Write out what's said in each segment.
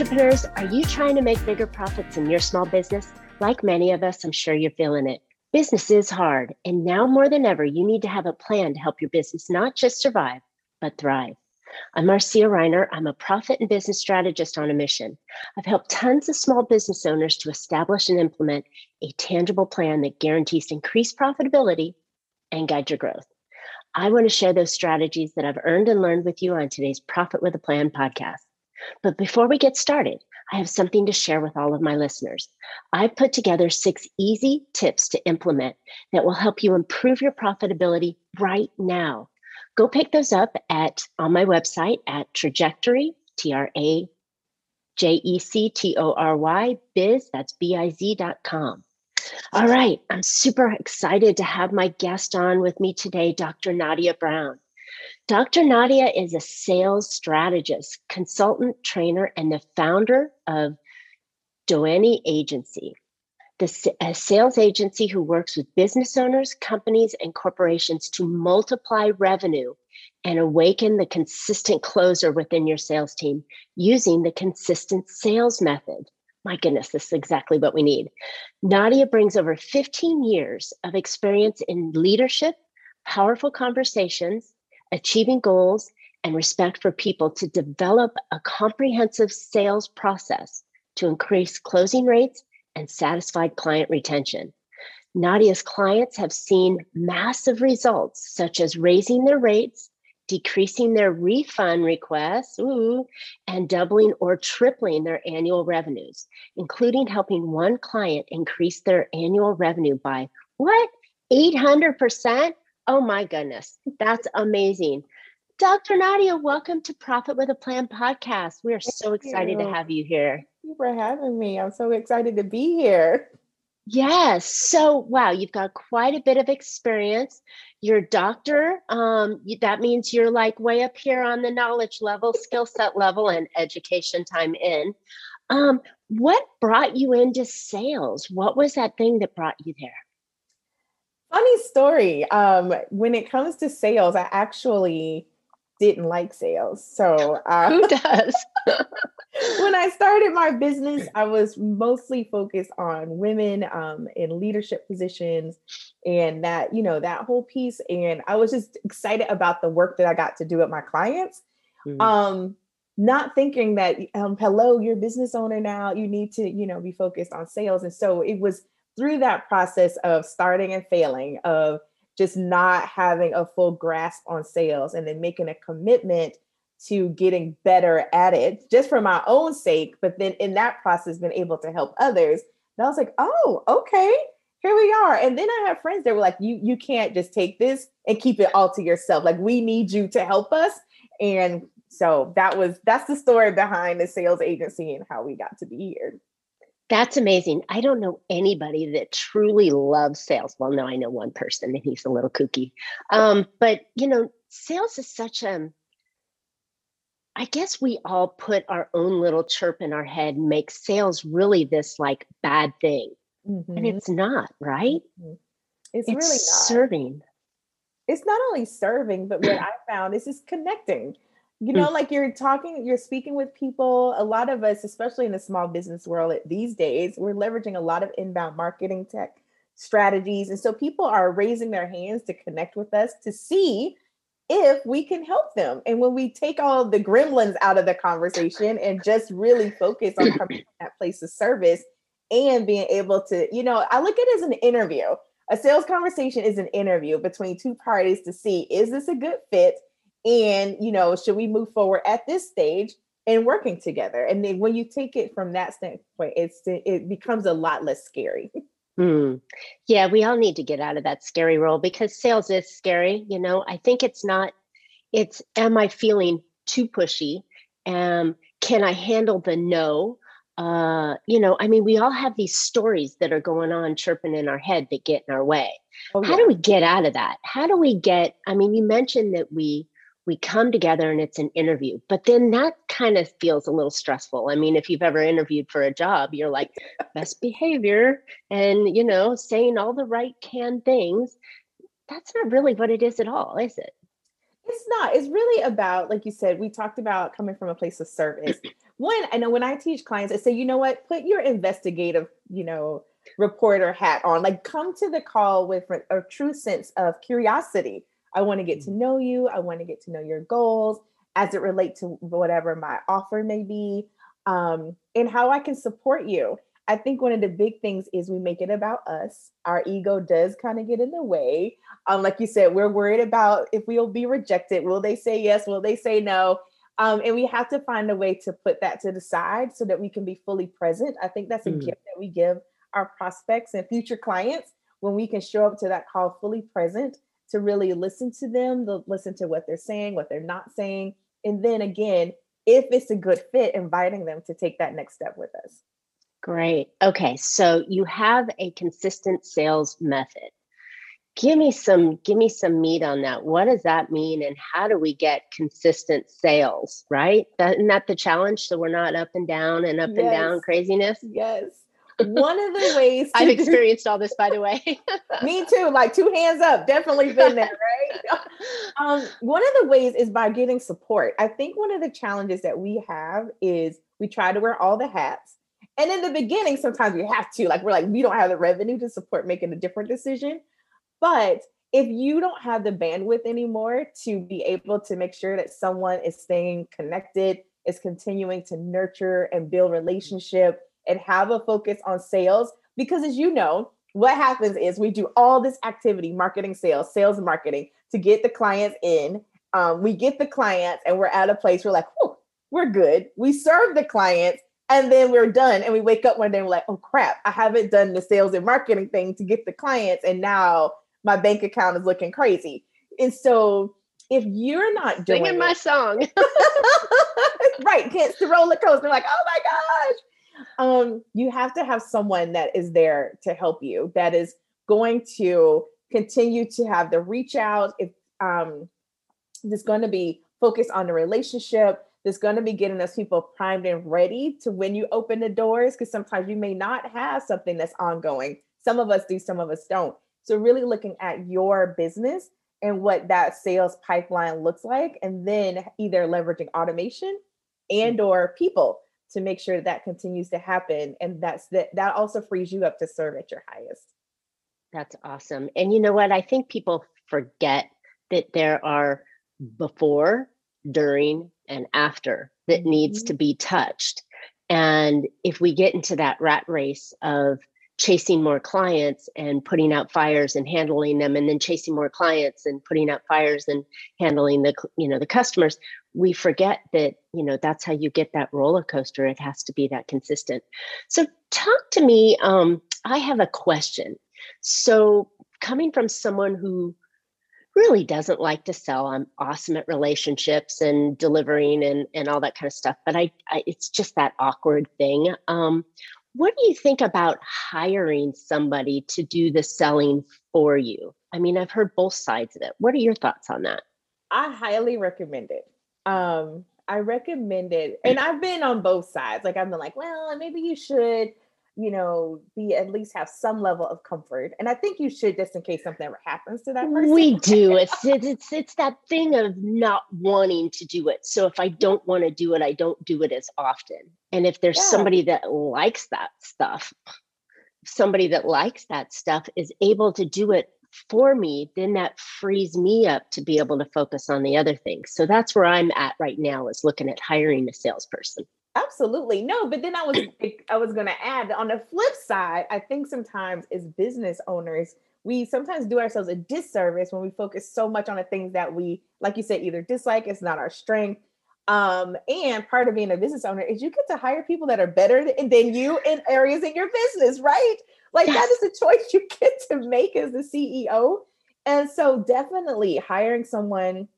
entrepreneurs, are you trying to make bigger profits in your small business? Like many of us, I'm sure you're feeling it. Business is hard, and now more than ever, you need to have a plan to help your business not just survive, but thrive. I'm Marcia Reiner. I'm a profit and business strategist on a mission. I've helped tons of small business owners to establish and implement a tangible plan that guarantees increased profitability and guide your growth. I want to share those strategies that I've earned and learned with you on today's Profit with a Plan podcast. But before we get started, I have something to share with all of my listeners. I've put together six easy tips to implement that will help you improve your profitability right now. Go pick those up at on my website at trajectory, T R A J E C T O R Y, biz, that's B I Z dot com. All right, I'm super excited to have my guest on with me today, Dr. Nadia Brown. Dr. Nadia is a sales strategist, consultant, trainer, and the founder of Doyenne Agency, the, a sales agency who works with business owners, companies, and corporations to multiply revenue and awaken the consistent closer within your sales team using the consistent sales method. My goodness, this is exactly what we need. Nadia brings over 15 years of experience in leadership, powerful conversations, achieving goals, and respect for people to develop a comprehensive sales process to increase closing rates and satisfied client retention. Nadia's clients have seen massive results, such as raising their rates, decreasing their refund requests, ooh, and doubling or tripling their annual revenues, including helping one client increase their annual revenue by what? 800%? Oh my goodness, that's amazing. Dr. Nadia, welcome to Profit with a Plan podcast. We are Thank so excited you. to have you here. Thank you for having me. I'm so excited to be here. Yes. So, wow, you've got quite a bit of experience. You're a doctor. Um, that means you're like way up here on the knowledge level, skill set level, and education time in. Um, what brought you into sales? What was that thing that brought you there? Funny story. Um, when it comes to sales, I actually didn't like sales. So uh, who does? when I started my business, I was mostly focused on women um, in leadership positions and that, you know, that whole piece. And I was just excited about the work that I got to do with my clients. Mm-hmm. Um, not thinking that, um, hello, you're a business owner now, you need to, you know, be focused on sales. And so it was through that process of starting and failing, of just not having a full grasp on sales and then making a commitment to getting better at it just for my own sake, but then in that process, been able to help others. And I was like, oh, okay, here we are. And then I have friends that were like, you, you can't just take this and keep it all to yourself. Like we need you to help us. And so that was that's the story behind the sales agency and how we got to be here. That's amazing. I don't know anybody that truly loves sales. Well, no, I know one person and he's a little kooky. Um, but you know, sales is such a I guess we all put our own little chirp in our head and make sales really this like bad thing. Mm-hmm. And it's not, right? Mm-hmm. It's, it's, really not. serving. It's not only serving, but what I found is just connecting you know, mm. like you're talking, you're speaking with people. A lot of us, especially in the small business world these days, we're leveraging a lot of inbound marketing tech strategies. And so people are raising their hands to connect with us to see if we can help them. And when we take all the gremlins out of the conversation and just really focus on coming that place of service and being able to, you know, I look at it as an interview. A sales conversation is an interview between two parties to see is this a good fit? And you know should we move forward at this stage and working together and then when you take it from that standpoint it's it becomes a lot less scary Hmm. Yeah, we all need to get out of that scary role because sales is scary. You know, I think it's not, it's, am I feeling too pushy? Um, can I handle the no? Uh, you know, I mean, we all have these stories that are going on chirping in our head that get in our way. Oh, How do we get out of that? How do we get, I mean, you mentioned that we we come together and it's an interview. But then that kind of feels a little stressful. I mean if you've ever interviewed for a job you're like best behavior and you know saying all the right canned things. That's not really what it is at all is it? It's not. It's really about like you said we talked about coming from a place of service. One, I know when I teach clients, I say, you know what, put your investigative, you know, reporter hat on. Like come to the call with a true sense of curiosity. I want to get to mm. know you. I want to get to know your goals as it relate to whatever my offer may be um, and how I can support you. I think one of the big things is we make it about us. Our ego does kind of get in the way. Um, like you said, we're worried about if we'll be rejected. Will they say yes? Will they say no? Um, and we have to find a way to put that to the side so that we can be fully present. I think that's a mm. gift that we give our prospects and future clients when we can show up to that call fully present to really listen to them, to listen to what they're saying, what they're not saying. And then again, if it's a good fit, inviting them to take that next step with us. Great. Okay. So you have a consistent sales method. Give me some give me some meat on that. What does that mean and how do we get consistent sales, right? That, isn't that the challenge? So we're not up and down and up yes. and down craziness? Yes. One of the ways I've experienced all this, by the way. Me too. Like two hands up, definitely been there, right? um, one of the ways is by getting support. I think one of the challenges that we have is we try to wear all the hats. And in the beginning, sometimes we have to, like, we're like, we don't have the revenue to support making a different decision. But if you don't have the bandwidth anymore to be able to make sure that someone is staying connected, is continuing to nurture and build relationship, and have a focus on sales because as you know what happens is we do all this activity marketing sales sales and marketing to get the clients in. Um, we get the clients and we're at a place we're like we're good. We serve the clients and then we're done and we wake up one day and we're like oh crap i haven't done the sales and marketing thing to get the clients and now my bank account is looking crazy. And so if you're not doing singing my song. Right it's the roller coaster like oh my gosh um, you have to have someone that is there to help you, that is going to continue to have the reach out. If um, there's going to be focused on the relationship, that's going to be getting us people primed and ready to when you open the doors, because sometimes you may not have something that's ongoing. Some of us do, some of us don't. So, really looking at your business and what that sales pipeline looks like, and then either leveraging automation and or people to make sure that continues to happen and that's that that also frees you up to serve at your highest that's awesome and you know what i think people forget that there are before during and after that mm-hmm. needs to be touched and if we get into that rat race of chasing more clients and putting out fires and handling them and then chasing more clients and putting out fires and handling the you know the customers we forget that you know that's how you get that roller coaster. It has to be that consistent. So talk to me um, i have a question. So coming from someone who really doesn't like to sell i'm awesome at relationships and delivering and and all that kind of stuff but i, I it's just that awkward thing um, what do you think about hiring somebody to do the selling for you? I mean i've heard both sides of it. What are your thoughts on that? I highly recommend it. Um, I recommend it, and I've been on both sides. Like I've been like, well, maybe you should, you know, be at least have some level of comfort. And I think you should, just in case something ever happens to that person. We do. It's it's it's that thing of not wanting to do it. So if I don't want to do it, I don't do it as often. And if there's yeah. somebody that likes that stuff, somebody that likes that stuff is able to do it for me, then that frees me up to be able to focus on the other things. So that's where I'm at right now is looking at hiring a salesperson. Absolutely. No, but then I was I was going to add on the flip side, I think sometimes as business owners, we sometimes do ourselves a disservice when we focus so much on the things that we like you said either dislike, it's not our strength. Um, and part of being a business owner is you get to hire people that are better than you in areas in your business, right? Like yes. that is a choice you get to make as the CEO. And so definitely hiring someone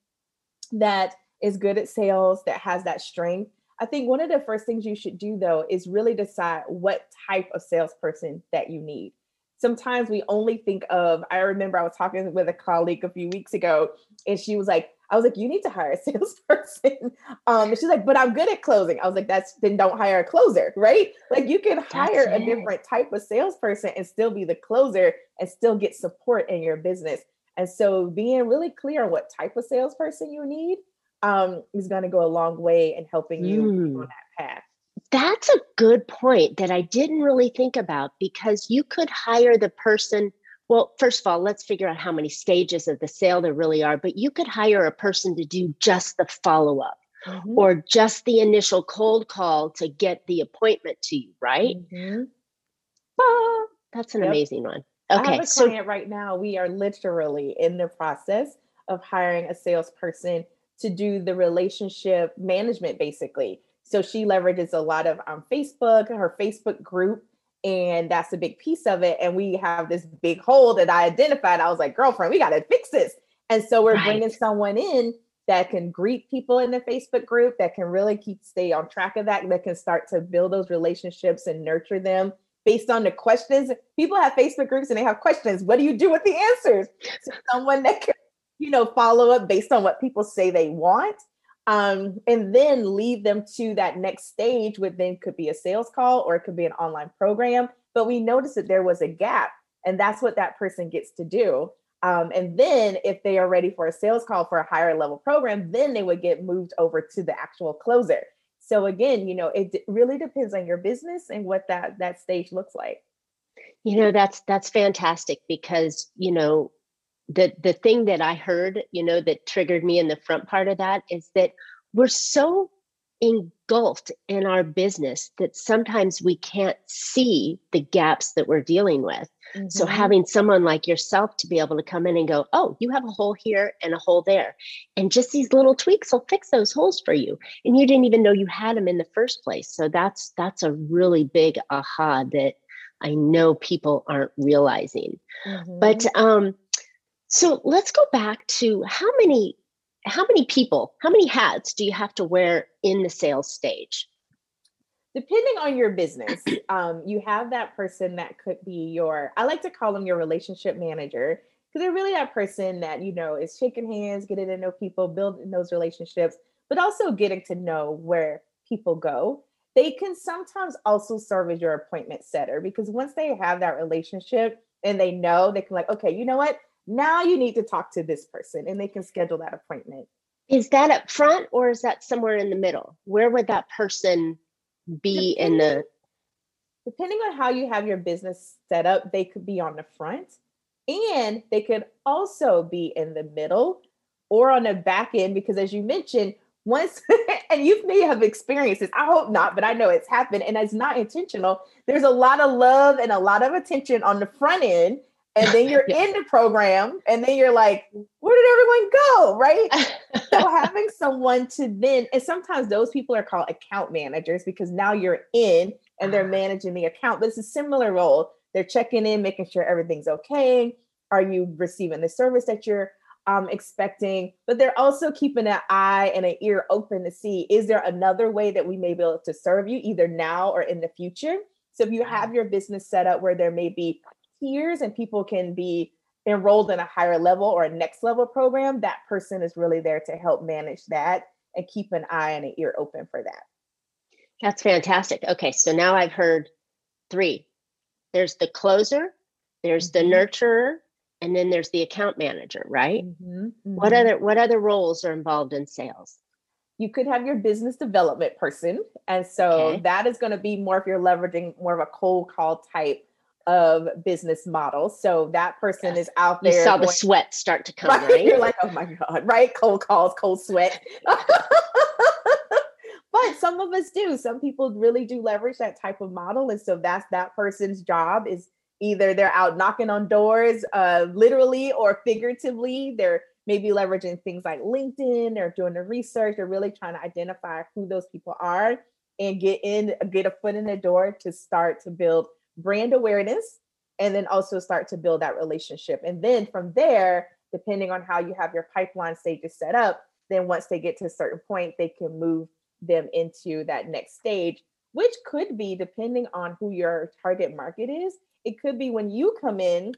that is good at sales, that has that strength. I think one of the first things you should do though is really decide what type of salesperson that you need. Sometimes we only think of, I remember I was talking with a colleague a few weeks ago, and she was like, I was like, you need to hire a salesperson. Um, she's like, but I'm good at closing. I was like, that's then don't hire a closer, right? Like you can hire a different type of salesperson and still be the closer and still get support in your business. And so being really clear on what type of salesperson you need um, is going to go a long way in helping you mm. on that path. that's a good point that I didn't really think about because you could hire the person. Well, first of all, let's figure out how many stages of the sale there really are, but you could hire a person to do just the follow up mm-hmm. or just the initial cold call to get the appointment to you, right? Mm-hmm. Ah, that's an yep. amazing one. Okay, I have a so client right now. We are literally in the process of hiring a salesperson to do the relationship management, basically. So she leverages a lot of um, Facebook, her Facebook group, and that's a big piece of it. And we have this big hole that I identified. I was like, girlfriend, we got to fix this. And so we're right. bringing someone in that can greet people in the Facebook group, that can really keep stay on track of that, that can start to build those relationships and nurture them based on the questions. People have Facebook groups and they have questions. What do you do with the answers? So someone that can, know, follow up based on what people say they want. Um, and then lead them to that next stage, which then could be a sales call or it could be an online program. But we noticed that there was a gap, and that's what that person gets to do. Um, and then if they are ready for a sales call for a higher level program, then they would get moved over to the actual closer. So again, you know, it d- really depends on your business and what that that stage looks like. You know, that's that's fantastic because, you know, the the thing that I heard, you know, that triggered me in the front part of that is that we're so engulfed in our business that sometimes we can't see the gaps that we're dealing with. Mm-hmm. So having someone like yourself to be able to come in and go, "Oh, you have a hole here and a hole there." And just these little tweaks will fix those holes for you. And you didn't even know you had them in the first place. So that's that's a really big aha that I know people aren't realizing. Mm-hmm. But um so let's go back to how many how many people, how many hats do you have to wear in the sales stage? Depending on your business, um, you have that person that could be your, I like to call them your relationship manager because they're really that person that, you know, is shaking hands, getting to know people, building those relationships, but also getting to know where people go. They can sometimes also serve as your appointment setter because once they have that relationship and they know, they can like, okay, you know what? Now you need to talk to this person and they can schedule that appointment. Is that up front or is that somewhere in the middle? Where would that person be depending, in the depending on how you have your business set up, they could be on the front and they could also be in the middle or on the back end because as you mentioned, once and you may have experienced this i hope not but i know it's happened and it's not intentional there's a lot of love and a lot of attention on the front end and then you're yeah. in the program and then you're like where did everyone go? Right? So having someone to then and sometimes those people are called account managers because now you're in and they're ah. managing the account but it's a similar role. They're checking in making sure everything's okay. Are you receiving the service that you're um, expecting? But they're also keeping an eye and an ear open to see is there another way that we may be able to serve you either now or in the future? So if you have your business set up where there may be tiers and people can be enrolled in a higher level or a next level program, that person is really there to help manage that and keep an eye and an ear open for that. That's fantastic. Okay, so now I've heard three. There's the closer, there's mm-hmm. the nurturer, and then there's the account manager, right? Mm-hmm. Mm-hmm. What other what other roles are involved in sales? You could have your business development person, and so okay. that is going to be more if you're leveraging more of a cold call type of business models. So that person yes. is out there. You saw going, the sweat start to come, right? right? You're like, oh my God, right? Cold calls, cold sweat. but some of us do. Some people really do leverage that type of model. And so that's that person's job is either they're out knocking on doors, uh, literally or figuratively. They're maybe leveraging things like LinkedIn, they're doing the research, they're really trying to identify who those people are and get in, get a foot in the door to start to build brand awareness and then also start to build that relationship. And then from there, depending on how you have your pipeline stages set up, then once they get to a certain point, they can move them into that next stage, which could be depending on who your target market is. It could be when you come in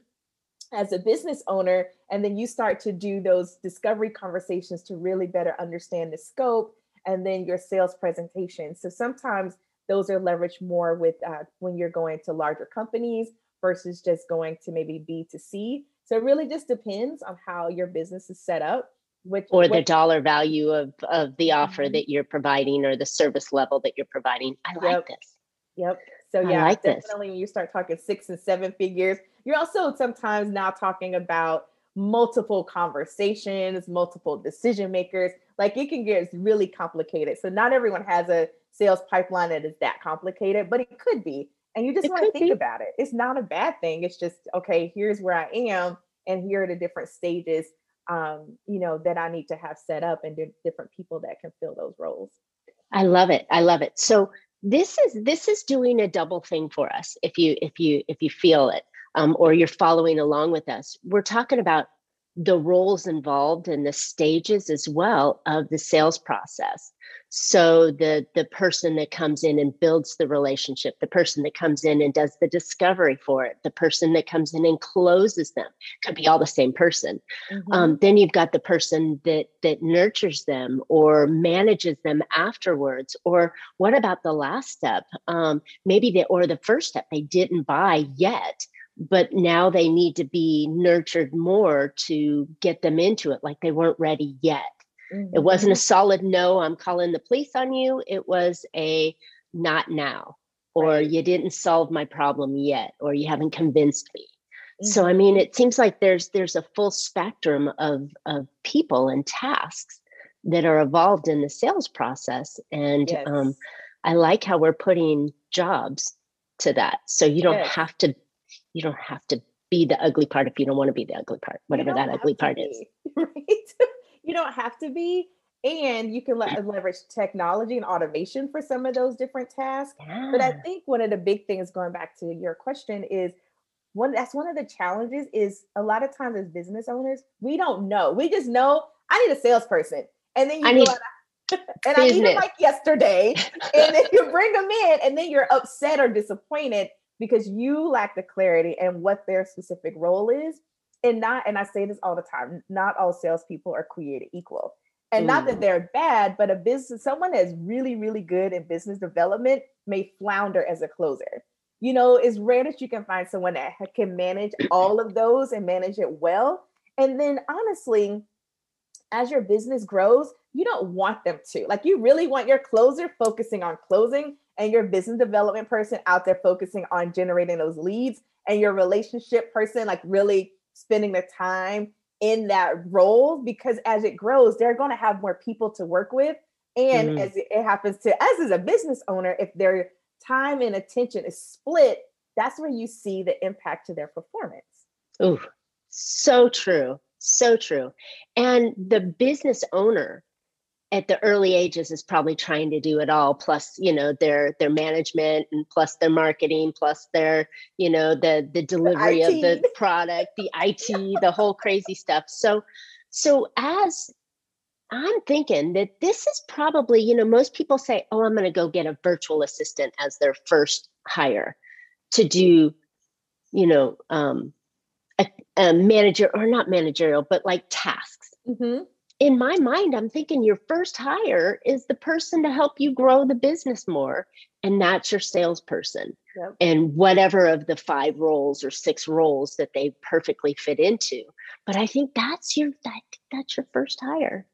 as a business owner and then you start to do those discovery conversations to really better understand the scope and then your sales presentation. So sometimes those are leveraged more with uh, when you're going to larger companies versus just going to maybe B to C. So it really just depends on how your business is set up. which or the dollar value of of the offer mm-hmm. that you're providing or the service level that you're providing. I like yep. this. Yep. So yeah, like definitely this. when you start talking six and seven figures, you're also sometimes now talking about multiple conversations, multiple decision makers. Like it can get really complicated. So not everyone has a sales pipeline that is that complicated, but it could be. And you just want to think be. about it. It's not a bad thing. It's just okay. Here's where I am, and here are the different stages, um, you know, that I need to have set up, and different people that can fill those roles. I love it. I love it. So this is this is doing a double thing for us. If you if you if you feel it, um, or you're following along with us, we're talking about the roles involved and the stages as well of the sales process. So the the person that comes in and builds the relationship the person that comes in and does the discovery for it the person that comes in and closes them could be all the same person. Mm-hmm. um, then you've got the person that that nurtures them or manages them afterwards or what about the last step? Um, maybe they or the first step they didn't buy yet but now they need to be nurtured more to get them into it like they weren't ready yet Mm-hmm. It wasn't a solid no, I'm calling the police on you. It was a not now, or right. you didn't solve my problem yet, or you haven't convinced me. Mm-hmm. So I mm-hmm. mean, it seems like there's there's a full spectrum of of people and tasks that are evolved in the sales process, and yes. um, I like how we're putting jobs to that. So you don't yes. have to you don't have to be the ugly part if you don't want to be the ugly part, whatever that ugly part be, is. Right you don't have to be and you can le- leverage technology and automation for some of those different tasks yeah. but i think one of the big things going back to your question is one that's one of the challenges is a lot of times as business owners we don't know we just know i need a salesperson and then you I go need- out and I need them like yesterday. and then you bring them in, and then you're upset or disappointed because you lack the clarity and what their specific role is and not and i say this all the time not all salespeople are created equal and mm. not that mm. they're bad but a business someone that's really really good in business development may flounder as a closer you know it's rare that you can find someone that can manage all of those and manage it well and then honestly as your business grows you don't want them to like you really want your closer focusing on closing and your business development person out there focusing on generating those leads and your relationship person like really spending the time in that role because as it grows, they're going to have more people to work with. And mm-hmm. as it happens to us as a business owner, if their time and attention is split, that's where you see the impact to their performance. Oh, so true. So true. And the business owner at the early ages is probably trying to do it all plus you know their their management and plus their marketing plus their you know the the delivery the of the product the it the whole crazy stuff. So so as i'm thinking that this is probably you know most people say oh i'm going to go get a virtual assistant as their first hire to do you know um a, a manager or not managerial but like tasks. Mm-hmm in my mind, I'm thinking your first hire is the person to help you grow the business more. And that's your salesperson. Yep. And whatever of the five roles or six roles that they perfectly fit into. But I think that's your that, that's your first hire.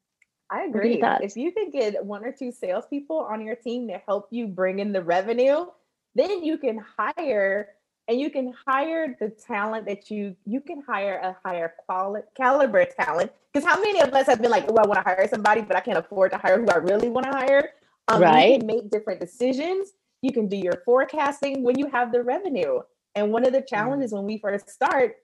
I agree. If you can get one or two salespeople on your team to help you bring in the revenue, then you can hire and you can hire the talent that you you can hire a higher quality caliber talent. Because how many of us have been like oh i want to hire somebody but i can't afford to hire who i really want to hire? Um, right you can make different decisions. You can do your forecasting when you have the revenue. And one of the mm. challenges when we first start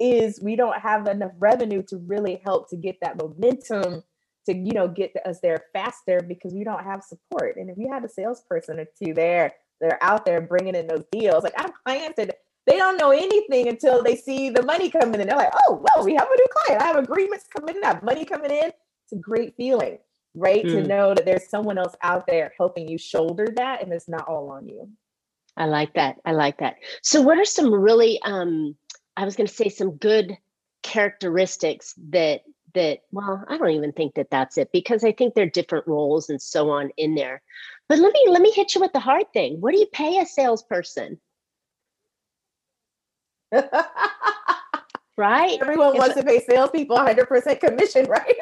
is we don't have enough revenue to really help to get that momentum to you know get us there faster because we don't have support. And if you had a salesperson or two there they're out there bringing in those deals. Like I have clients that they don't know anything until they see the money coming in. They're like, oh, well, we have a new client. I have agreements coming in, I have money coming in. It's a great feeling, right? Mm. To know that there's someone else out there helping you shoulder that and it's not all on you. I like that. I like that. So what are some really um I was going to say some good characteristics that that well i don't even think that that's it because i think there are different roles and so on in there but let me let me hit you with the hard thing. What do you pay a salesperson? right? Everyone if, wants to pay salespeople 100% commission, right?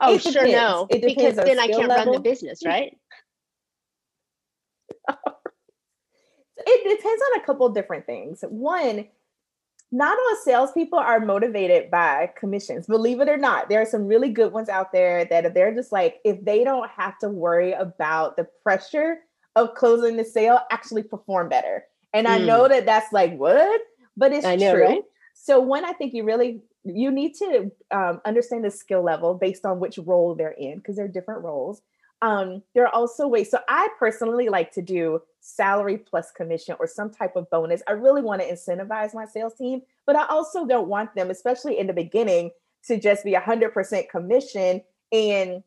Oh, it sure no. It because then I can't level. run the business, right? it depends on a couple different things. One, not all salespeople are motivated by commissions. Believe it or not, there are some really good ones out there that they're just like, if they don't have to worry about the pressure of closing the sale, actually perform better. And mm. I know that that's like what, but it's know, true. Right? So one, I think you really you need to um, understand the skill level based on which role they're in because there are different roles. Um, there are also ways. So I personally like to do salary plus commission or some type of bonus. I really want to incentivize my sales team, but I also don't want them, especially in the beginning, to just be 100% commission. And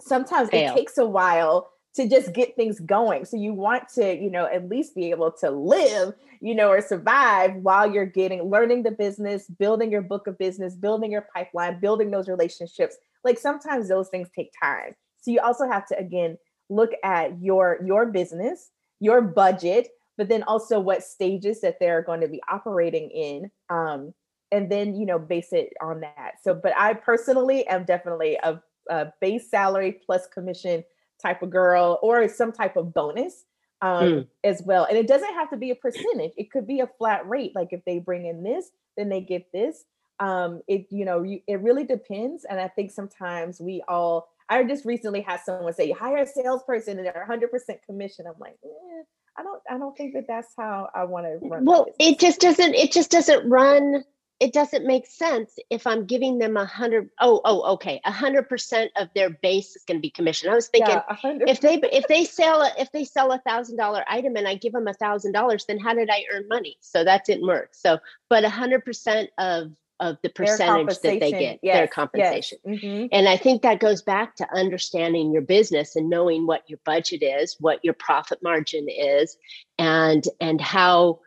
sometimes Fail. it takes a while to just get things going. So you want to, you know, at least be able to live, you know, or survive while you're getting learning the business, building your book of business, building your pipeline, building those relationships. Like sometimes those things take time. So you also have to again look at your your business, your budget, but then also what stages that they're going to be operating in. Um, and then you know base it on that. So, but I personally am definitely a, a base salary plus commission type of girl or some type of bonus um, mm. as well. And it doesn't have to be a percentage. It could be a flat rate. Like if they bring in this, then they get this. Um, it you know you, it really depends. And I think sometimes we all. I just recently had someone say hire a salesperson and they're 100% commission. I'm like, eh, I don't I don't think that that's how I want to run. Well, it just doesn't it just doesn't run it doesn't make sense if I'm giving them a hundred. Oh, oh, okay, a hundred percent of their base is going to be commission. I was thinking yeah, if they if they sell a, if they sell a thousand dollar item and I give them a thousand dollars, then how did I earn money? So that didn't work. So, but a hundred percent of of the percentage that they get yes, their compensation. Yes. Mm-hmm. And I think that goes back to understanding your business and knowing what your budget is, what your profit margin is, and and how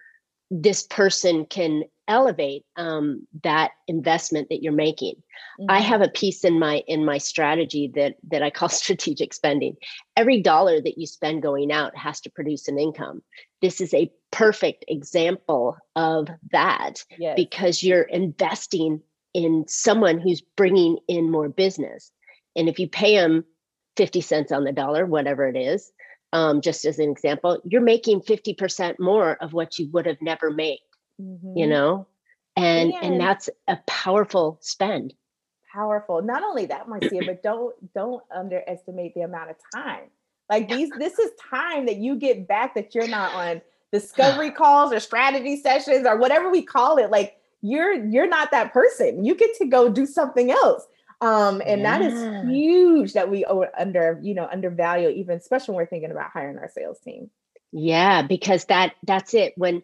this person can elevate um, that investment that you're making mm-hmm. i have a piece in my in my strategy that that i call strategic spending every dollar that you spend going out has to produce an income this is a perfect example of that yes. because you're investing in someone who's bringing in more business and if you pay them 50 cents on the dollar whatever it is um, just as an example, you're making 50% more of what you would have never made, mm-hmm. you know? And and that's a powerful spend. Powerful. Not only that, Marcia, but don't don't underestimate the amount of time. Like these, this is time that you get back that you're not on discovery calls or strategy sessions or whatever we call it. Like you're you're not that person. You get to go do something else. Um, and yeah. that is huge that we under, you know, undervalue, even especially when we're thinking about hiring our sales team. Yeah, because that that's it. When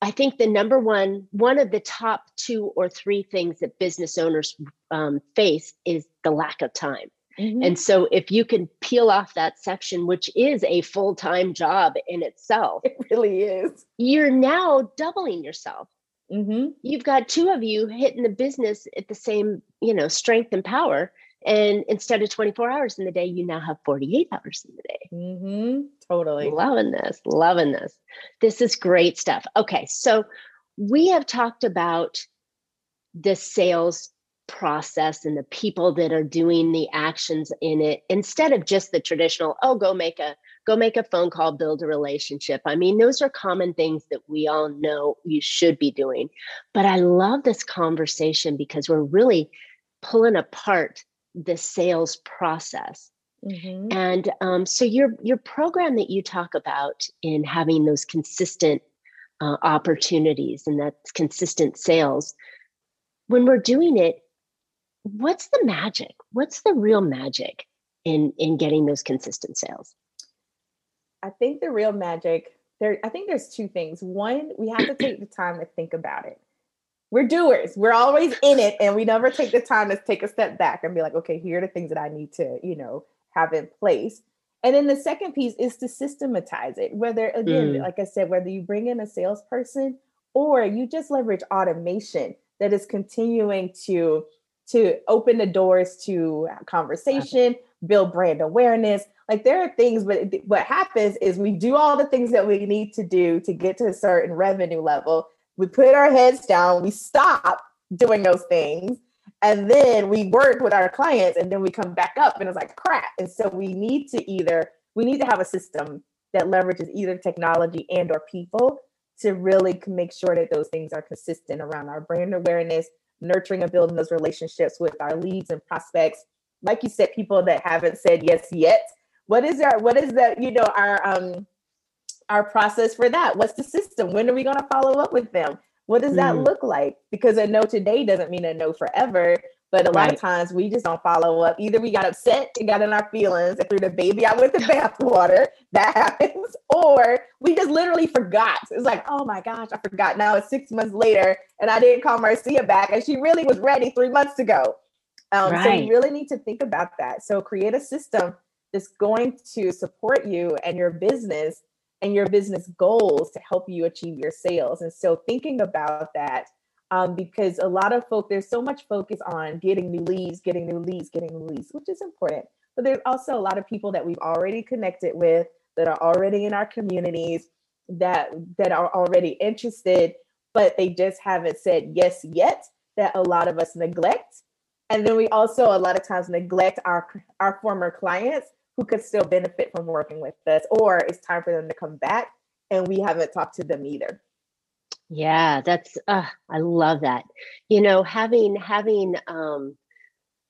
I think the number one, one of the top two or three things that business owners um, face is the lack of time. Mm-hmm. And so, if you can peel off that section, which is a full time job in itself, it really is. You're now doubling yourself. Mm-hmm. You've got two of you hitting the business at the same, you know, strength and power. And instead of 24 hours in the day, you now have 48 hours in the day. Mm-hmm. Totally. Loving this, loving this. This is great stuff. Okay. So we have talked about the sales process and the people that are doing the actions in it instead of just the traditional, oh, go make a go make a phone call, build a relationship. I mean, those are common things that we all know you should be doing. But I love this conversation because we're really pulling apart the sales process. Mm-hmm. And um, so your your program that you talk about in having those consistent uh, opportunities and that consistent sales, when we're doing it, what's the magic? What's the real magic in in getting those consistent sales? I think the real magic there, I think there's two things. One, we have to take the time to think about it. We're doers. We're always in it, and we never take the time to take a step back and be like, okay, here are the things that I need to, you know, have in place. And then the second piece is to systematize it. Whether again, mm. like I said, whether you bring in a salesperson or you just leverage automation that is continuing to to open the doors to conversation, build brand awareness, like there are things, but what happens is we do all the things that we need to do to get to a certain revenue level. We put our heads down, we stop doing those things, And then we work with our clients and then we come back up and it's like crap. And so we need to either, we need to have a system that leverages either technology and or people to really make sure that those things are consistent around our brand awareness, nurturing and building those relationships with our leads and prospects. Like you said, people that haven't said yes yet. What is our what is that, you know, our um our process for that? What's the system? When are we going to follow up with them? What does that mm. look like? Because a no today doesn't mean a no forever. But a right. lot of times we just don't follow up. Either we got upset and got in our feelings and threw the baby out with the bathwater. That happens. Or we just literally forgot. It's like, oh my gosh, I forgot. Now it's six months later and I didn't call Marcia back and she really was ready three months ago. Um, right. So you really need to think about that. So create a system that's going to support you and your business and your business goals to help you achieve your sales. And so thinking about that, um, because a lot of folk, there's so much focus on getting new leads, getting new leads, getting new leads, which is important. But there's also a lot of people that we've already connected with that are already in our communities that that are already interested, but they just haven't said yes yet. That a lot of us neglect. And then we also a lot of times neglect our our former clients who could still benefit from working with us, or it's time for them to come back and we haven't talked to them either. Yeah, that's uh, I love that. You know, having having um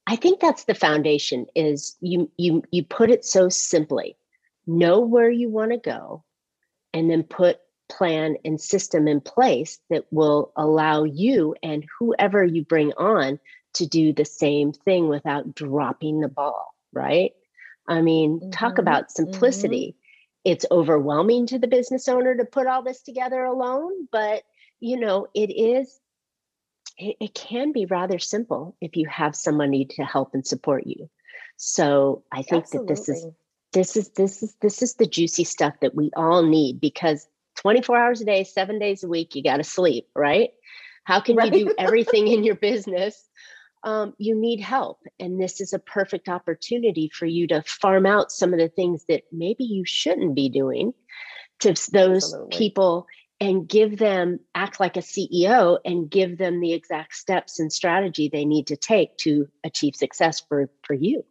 I think that's the foundation is you you you put it so simply. Know where you want to go and then put plan and system in place that will allow you and whoever you bring on to do the same thing without dropping the ball, right? I mean, mm-hmm. talk about mm-hmm. simplicity. It's overwhelming to the business owner to put all this together alone, but you know, it is it, it can be rather simple if you have somebody to help and support you. So I think Absolutely. that this is this is this is this is the juicy stuff that we all need because 24 hours a day, seven days a week, you got to sleep, right? How can right. you do everything in your business um, you need help. And this is a perfect opportunity for you to farm out some of the things that maybe you shouldn't be doing to those Absolutely. people and give them, act like a CEO and give them the exact steps and strategy they need to take to achieve success for, for you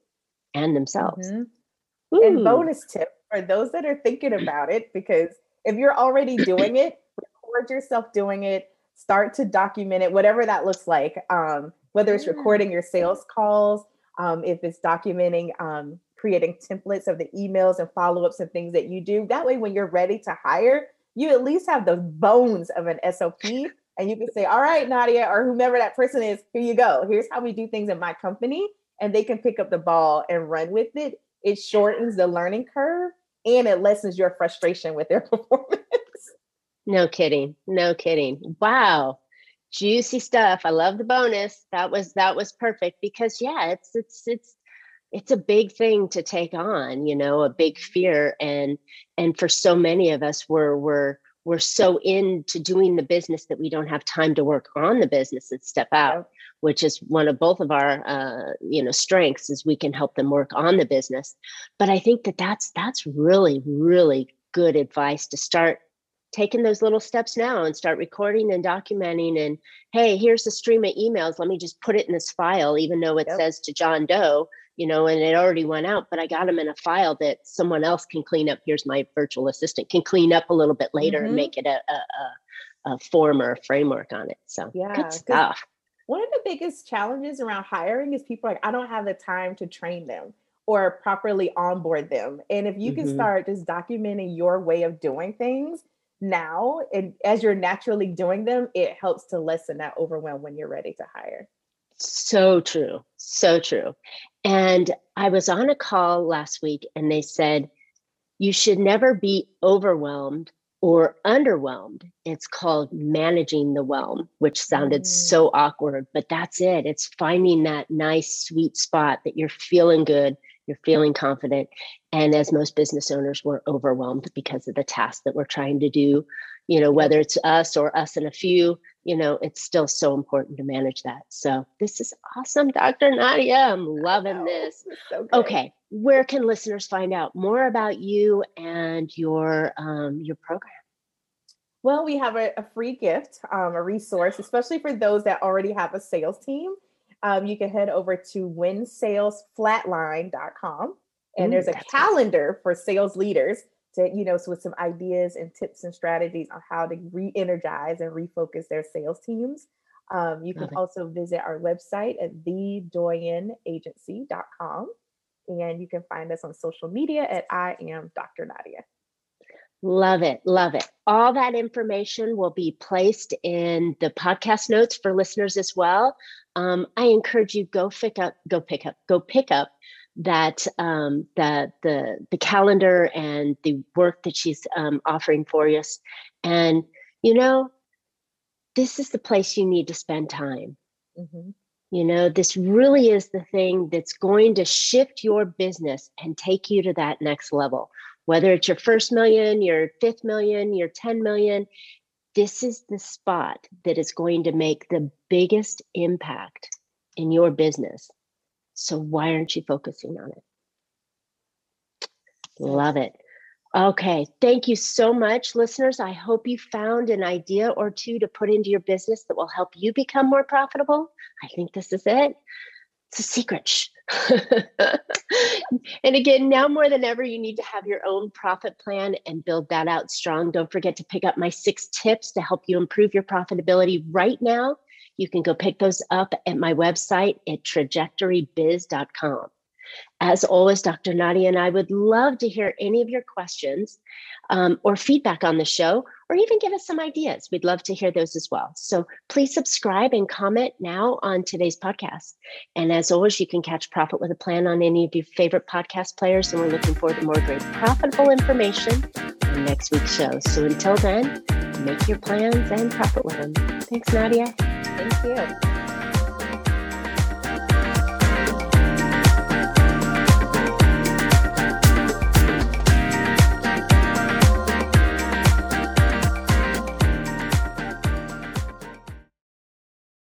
and themselves. Mm-hmm. And bonus tip for those that are thinking about it, because if you're already doing it, record yourself doing it, start to document it, whatever that looks like. Um, whether it's recording your sales calls, um, if it's documenting, um, creating templates of the emails and follow ups and things that you do. That way, when you're ready to hire, you at least have the bones of an SOP and you can say, All right, Nadia, or whomever that person is, here you go. Here's how we do things in my company. And they can pick up the ball and run with it. It shortens the learning curve and it lessens your frustration with their performance. No kidding. No kidding. Wow juicy stuff. I love the bonus. That was that was perfect because yeah, it's it's it's it's a big thing to take on, you know, a big fear and and for so many of us we're we're we're so into doing the business that we don't have time to work on the business and step out which is one of both of our uh, you know strengths is we can help them work on the business but i think that that's that's really really good advice to start taking those little steps now and start recording and documenting and hey here's a stream of emails let me just put it in this file even though it yep. says to john doe you know and it already went out but i got them in a file that someone else can clean up here's my virtual assistant can clean up a little bit later mm-hmm. and make it a, a, a, form or a framework on it so yeah good stuff one of the biggest challenges around hiring is people like i don't have the time to train them or properly onboard them and if you mm-hmm. can start just documenting your way of doing things now and as you're naturally doing them it helps to lessen that overwhelm when you're ready to hire. So true so true. And i was on a call last week and they said you should never be overwhelmed or underwhelmed. It's called managing the whelm which sounded mm. so awkward but that's it. It's finding that nice sweet spot that you're feeling good you're feeling confident. And as most business owners, we're overwhelmed because of the task that we're trying to do. You know, whether it's us or us and a few, you know, it's still so important to manage that. So this is awesome, Dr. Nadia. I'm loving this. So okay, where can listeners find out more about you and your um, your program? Well, we have a, a free gift, um, a resource, especially for those that already have a sales team um, you can head over to winsalesflatline.com and Ooh, there's a calendar for sales leaders to, you know, so with some ideas and tips and strategies on how to re-energize and refocus their sales teams. Um, you can also visit our website at thedoyenneagency.com and you can find us on social media at I am Dr. Nadia. Love it. Love it. All that information will be placed in the podcast notes for listeners as well. Um, I encourage you go pick up, go pick up, go pick up that um, the the the calendar and the work that she's um, offering for us. And you know, this is the place you need to spend time. Mm-hmm. You know, this really is the thing that's going to shift your business and take you to that next level. Whether it's your first million, your fifth million, your 10 million, this is the spot that is going to make the biggest impact in your business. So why aren't you focusing on it? Love it. Okay, thank you so much, listeners. I hope you found an idea or two to put into your business that will help you become more profitable. I think this is it. It's a secret. and again, now more than ever, you need to have your own profit plan and build that out strong. Don't forget to pick up my six tips to help you improve your profitability right now you can go pick those up at my website at trajectorybiz.com. As always, Dr. Nadia and I would love to hear any of your questions um, or feedback on the show, or even give us some ideas. We'd love to hear those as well. So please subscribe and comment now on today's podcast. And as always, you can catch Profit with a Plan on any of your favorite podcast players. And we're looking forward to more great profitable information in next week's show. So until then, make your plans and profit with them. Thanks, Nadia. Thank you.